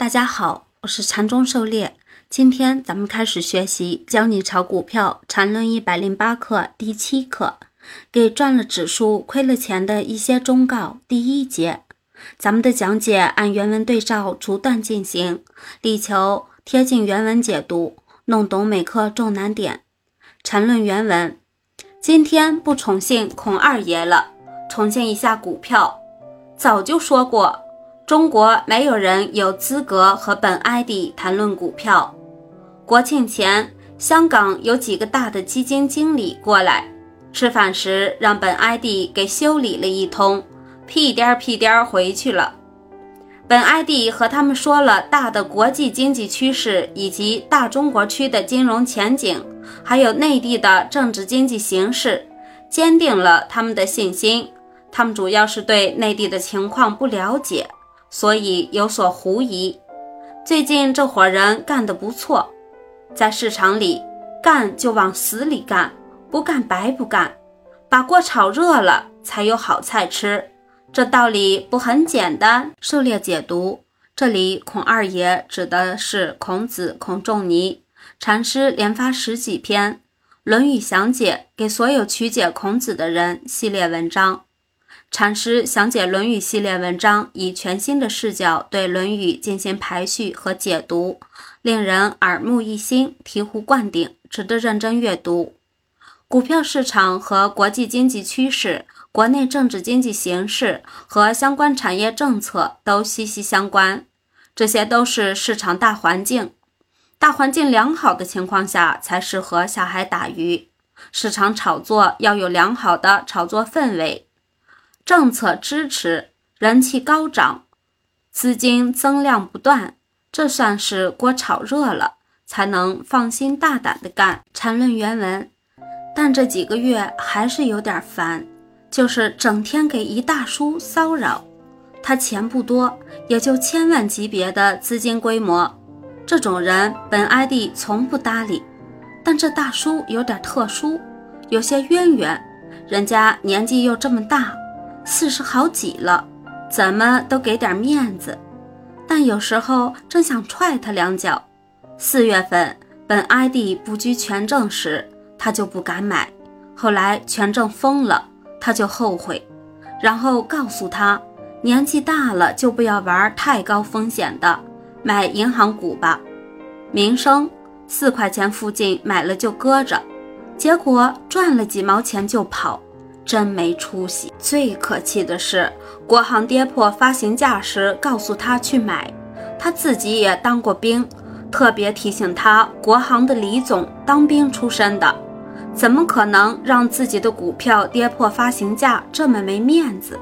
大家好，我是禅中狩猎。今天咱们开始学习教你炒股票《禅论一百零八课》第七课，给赚了指数亏了钱的一些忠告。第一节，咱们的讲解按原文对照逐段进行，力求贴近原文解读，弄懂每课重难点。禅论原文，今天不宠幸孔二爷了，宠幸一下股票。早就说过。中国没有人有资格和本 ID 谈论股票。国庆前，香港有几个大的基金经理过来吃饭时，让本 ID 给修理了一通，屁颠儿屁颠儿回去了。本 ID 和他们说了大的国际经济趋势以及大中国区的金融前景，还有内地的政治经济形势，坚定了他们的信心。他们主要是对内地的情况不了解。所以有所狐疑。最近这伙人干得不错，在市场里干就往死里干，不干白不干，把锅炒热了才有好菜吃。这道理不很简单？狩猎解读，这里孔二爷指的是孔子孔仲尼禅师，连发十几篇《论语详解》给所有曲解孔子的人系列文章。禅师详解《论语》系列文章，以全新的视角对《论语》进行排序和解读，令人耳目一新、醍醐灌顶，值得认真阅读。股票市场和国际经济趋势、国内政治经济形势和相关产业政策都息息相关，这些都是市场大环境。大环境良好的情况下，才适合下海打鱼。市场炒作要有良好的炒作氛围。政策支持，人气高涨，资金增量不断，这算是锅炒热了，才能放心大胆的干。缠论原文，但这几个月还是有点烦，就是整天给一大叔骚扰。他钱不多，也就千万级别的资金规模，这种人本 ID 从不搭理。但这大叔有点特殊，有些渊源，人家年纪又这么大。四十好几了，怎么都给点面子，但有时候正想踹他两脚。四月份本 ID 不居权证时，他就不敢买，后来权证封了，他就后悔，然后告诉他，年纪大了就不要玩太高风险的，买银行股吧。民生四块钱附近买了就搁着，结果赚了几毛钱就跑。真没出息！最可气的是，国行跌破发行价时，告诉他去买。他自己也当过兵，特别提醒他，国行的李总当兵出身的，怎么可能让自己的股票跌破发行价？这么没面子！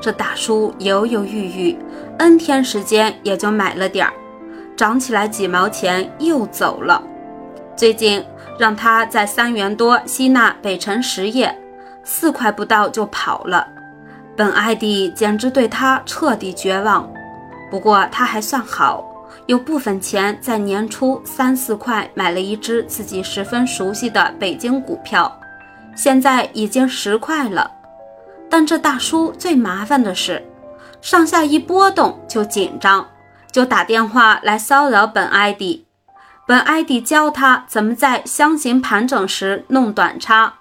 这大叔犹犹豫豫，N 天时间也就买了点儿，涨起来几毛钱又走了。最近让他在三元多吸纳北辰实业。四块不到就跑了，本艾迪简直对他彻底绝望。不过他还算好，有部分钱在年初三四块买了一只自己十分熟悉的北京股票，现在已经十块了。但这大叔最麻烦的是，上下一波动就紧张，就打电话来骚扰本艾迪。本艾迪教他怎么在箱型盘整时弄短差。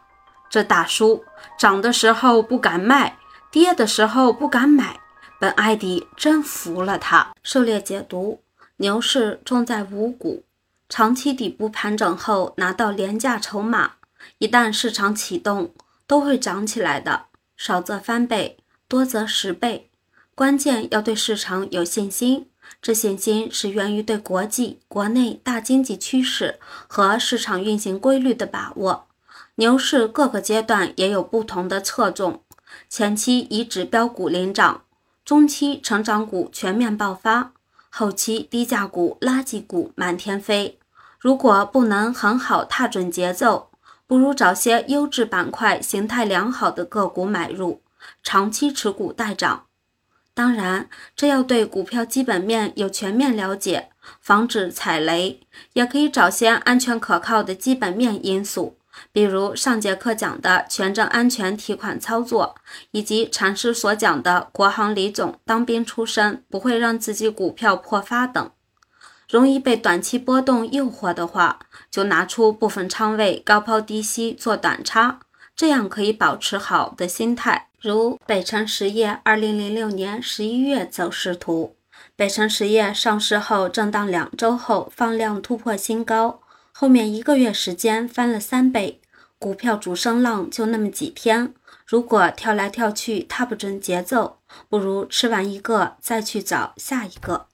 这大叔涨的时候不敢卖，跌的时候不敢买，本艾迪真服了他。狩猎解读：牛市重在五股，长期底部盘整后拿到廉价筹码，一旦市场启动，都会涨起来的，少则翻倍，多则十倍。关键要对市场有信心，这信心是源于对国际、国内大经济趋势和市场运行规律的把握。牛市各个阶段也有不同的侧重，前期以指标股领涨，中期成长股全面爆发，后期低价股、垃圾股满天飞。如果不能很好踏准节奏，不如找些优质板块、形态良好的个股买入，长期持股待涨。当然，这要对股票基本面有全面了解，防止踩雷，也可以找些安全可靠的基本面因素。比如上节课讲的权证安全提款操作，以及禅师所讲的国行李总当兵出身不会让自己股票破发等。容易被短期波动诱惑的话，就拿出部分仓位高抛低吸做短差，这样可以保持好的心态。如北辰实业二零零六年十一月走势图，北辰实业上市后震荡两周后放量突破新高，后面一个月时间翻了三倍，股票主升浪就那么几天，如果跳来跳去踏不准节奏，不如吃完一个再去找下一个。